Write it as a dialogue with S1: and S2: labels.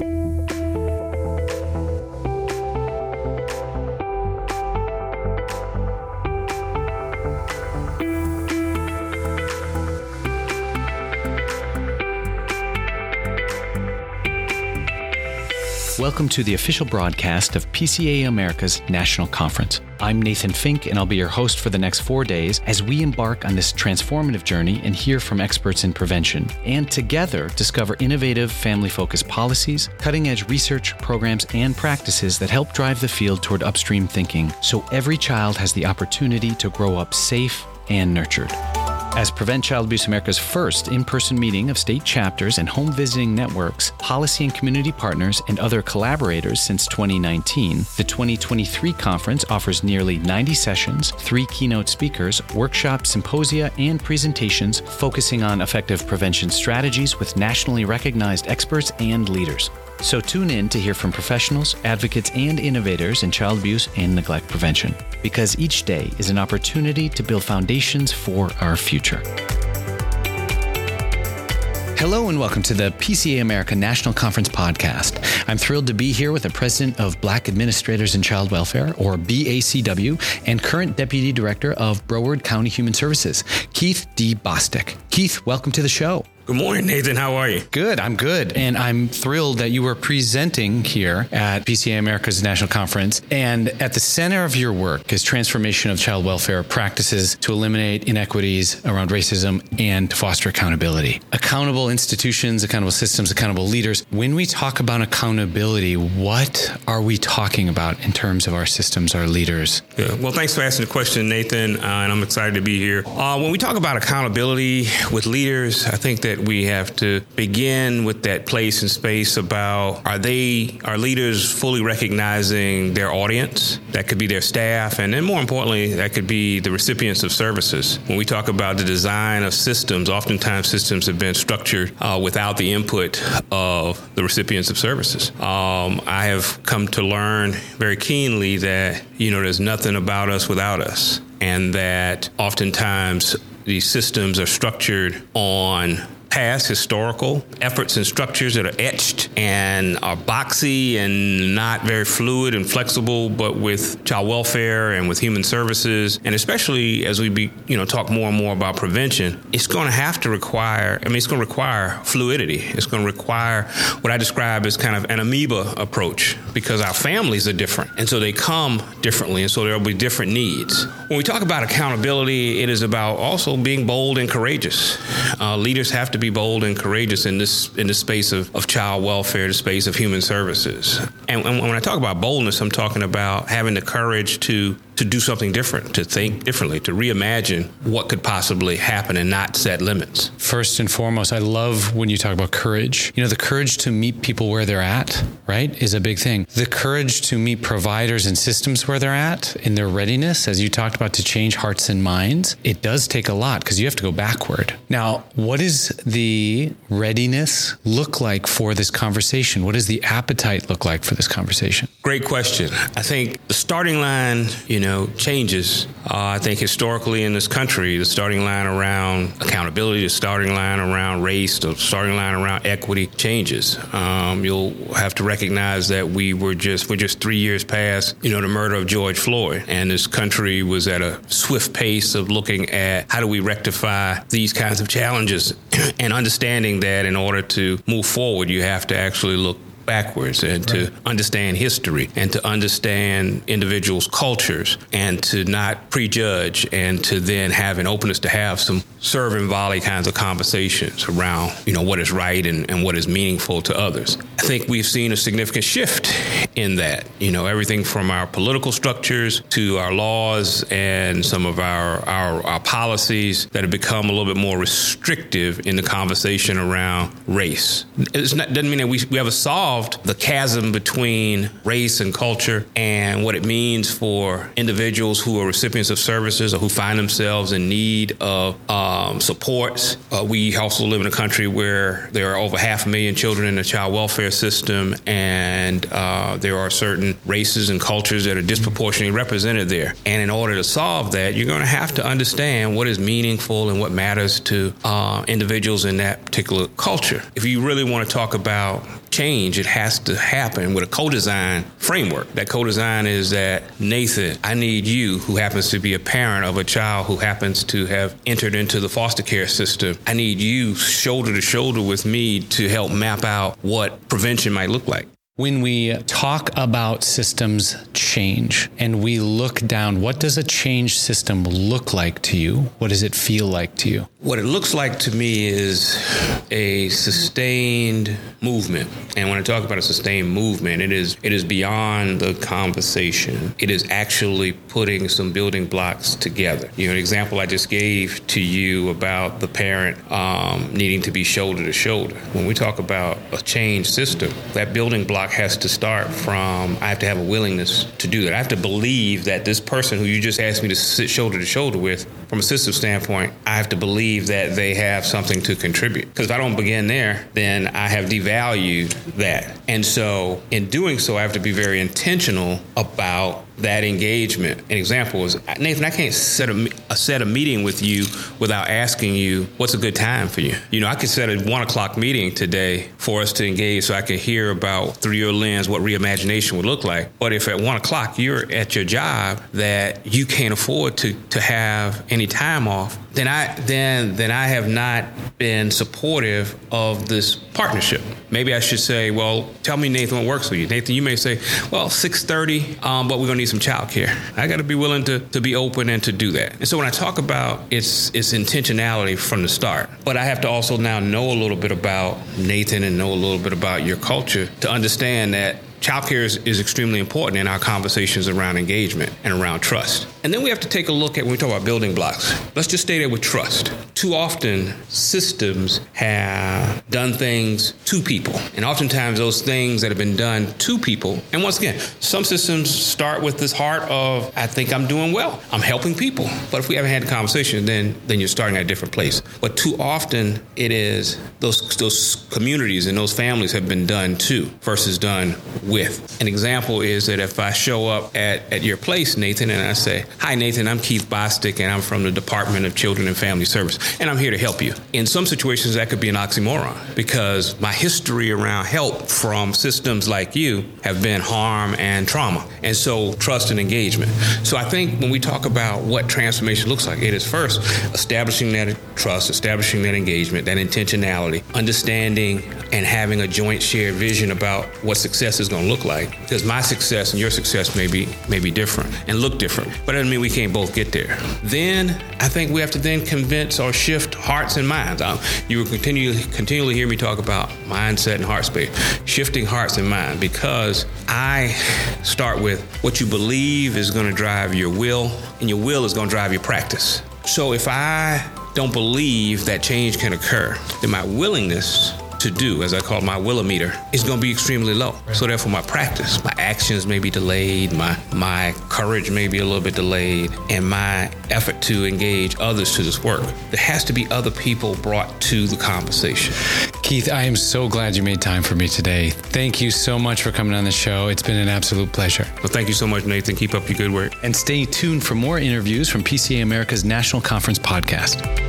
S1: Welcome to the official broadcast of PCA America's National Conference. I'm Nathan Fink, and I'll be your host for the next four days as we embark on this transformative journey and hear from experts in prevention, and together discover innovative family focused policies, cutting edge research, programs, and practices that help drive the field toward upstream thinking so every child has the opportunity to grow up safe and nurtured. As Prevent Child Abuse America's first in person meeting of state chapters and home visiting networks, policy and community partners, and other collaborators since 2019, the 2023 conference offers nearly 90 sessions, three keynote speakers, workshops, symposia, and presentations focusing on effective prevention strategies with nationally recognized experts and leaders. So tune in to hear from professionals, advocates, and innovators in child abuse and neglect prevention, because each day is an opportunity to build foundations for our future. Hello and welcome to the PCA America National Conference podcast. I'm thrilled to be here with the president of Black Administrators in Child Welfare, or BACW, and current deputy director of Broward County Human Services, Keith D. Bostick. Keith, welcome to the show.
S2: Good morning, Nathan. How are you?
S1: Good. I'm good. And I'm thrilled that you were presenting here at PCA America's National Conference. And at the center of your work is transformation of child welfare practices to eliminate inequities around racism and to foster accountability. Accountable institutions, accountable systems, accountable leaders. When we talk about accountability, what are we talking about in terms of our systems, our leaders?
S2: Yeah. Well, thanks for asking the question, Nathan. Uh, and I'm excited to be here. Uh, when we talk about accountability with leaders, I think that we have to begin with that place and space about are they, are leaders fully recognizing their audience? That could be their staff. And then more importantly, that could be the recipients of services. When we talk about the design of systems, oftentimes systems have been structured uh, without the input of the recipients of services. Um, I have come to learn very keenly that, you know, there's nothing about us without us. And that oftentimes these systems are structured on past historical efforts and structures that are etched and are boxy and not very fluid and flexible, but with child welfare and with human services, and especially as we be, you know, talk more and more about prevention, it's going to have to require, I mean, it's going to require fluidity. It's going to require what I describe as kind of an amoeba approach because our families are different. And so they come differently. And so there will be different needs. When we talk about accountability, it is about also being bold and courageous. Uh, leaders have to to be bold and courageous in this in the space of, of child welfare, the space of human services. And, and when I talk about boldness, I'm talking about having the courage to to do something different, to think differently, to reimagine what could possibly happen and not set limits.
S1: First and foremost, I love when you talk about courage. You know, the courage to meet people where they're at, right, is a big thing. The courage to meet providers and systems where they're at in their readiness, as you talked about, to change hearts and minds, it does take a lot because you have to go backward. Now, what does the readiness look like for this conversation? What does the appetite look like for this conversation?
S2: Great question. I think the starting line, you know, know, changes. Uh, I think historically in this country, the starting line around accountability, the starting line around race, the starting line around equity changes. Um, you'll have to recognize that we were just we're just three years past, you know, the murder of George Floyd, and this country was at a swift pace of looking at how do we rectify these kinds of challenges, and understanding that in order to move forward, you have to actually look backwards and right. to understand history and to understand individuals' cultures and to not prejudge and to then have an openness to have some serve and volley kinds of conversations around, you know, what is right and, and what is meaningful to others. I think we've seen a significant shift in that, you know, everything from our political structures to our laws and some of our, our, our policies that have become a little bit more restrictive in the conversation around race. It doesn't mean that we, we have a solve solved the chasm between race and culture and what it means for individuals who are recipients of services or who find themselves in need of um, supports. Uh, we also live in a country where there are over half a million children in the child welfare system, and uh, there are certain races and cultures that are disproportionately represented there. And in order to solve that, you're going to have to understand what is meaningful and what matters to uh, individuals in that particular culture. If you really want to talk about change, it has to happen with a co design framework. That co design is that, Nathan, I need you, who happens to be a parent of a child who happens to have entered into the foster care system, I need you shoulder to shoulder with me to help map out what prevention might look like.
S1: When we talk about systems change and we look down, what does a change system look like to you? What does it feel like to you?
S2: What it looks like to me is a sustained movement. And when I talk about a sustained movement, it is it is beyond the conversation. It is actually putting some building blocks together. You know, an example I just gave to you about the parent um, needing to be shoulder to shoulder. When we talk about a change system, that building block has to start from I have to have a willingness to do that. I have to believe that this person who you just asked me to sit shoulder to shoulder with, from a system standpoint, I have to believe that they have something to contribute. Because if I don't begin there, then I have devalued that. And so, in doing so, I have to be very intentional about that engagement. An example is Nathan, I can't set a, a, uh, set a meeting with you without asking you what's a good time for you. You know, I could set a one o'clock meeting today for us to engage, so I could hear about through your lens what reimagination would look like. But if at one o'clock you're at your job that you can't afford to to have any time off, then I then then I have not been supportive of this partnership. Maybe I should say, well, tell me Nathan what works for you. Nathan, you may say, well, six thirty, um, but we're gonna need some childcare. I got to be willing to to be open and to do that. And so when I talk about its its intentionality from the start, but I have to also now know a little bit about Nathan and know a little bit about your culture to understand that childcare is, is extremely important in our conversations around engagement and around trust. And then we have to take a look at when we talk about building blocks. Let's just stay there with trust. Too often, systems have done things to people. And oftentimes, those things that have been done to people, and once again, some systems start with this heart of, I think I'm doing well, I'm helping people. But if we haven't had the conversation, then, then you're starting at a different place. But too often, it is those, those communities and those families have been done to versus done with. An example is that if I show up at, at your place, Nathan, and I say, Hi, Nathan, I'm Keith Bostick, and I'm from the Department of Children and Family Service, and I'm here to help you. In some situations, that could be an oxymoron because my history around help from systems like you have been harm and trauma, and so trust and engagement. So I think when we talk about what transformation looks like, it is first establishing that trust, establishing that engagement, that intentionality, understanding and having a joint shared vision about what success is going to look like. Because my success and your success may be may be different and look different, but doesn't mean we can't both get there. Then I think we have to then convince or shift hearts and minds. Um, you will continue continually hear me talk about mindset and heart space, shifting hearts and minds, because I start with what you believe is going to drive your will, and your will is going to drive your practice. So if I don't believe that change can occur, then my willingness to do, as I call my willometer, is going to be extremely low. So therefore, my practice, my actions may be delayed, my my courage may be a little bit delayed, and my effort to engage others to this work. There has to be other people brought to the conversation.
S1: Keith, I am so glad you made time for me today. Thank you so much for coming on the show. It's been an absolute pleasure.
S2: Well, thank you so much, Nathan. Keep up your good work.
S1: And stay tuned for more interviews from PCA America's National Conference podcast.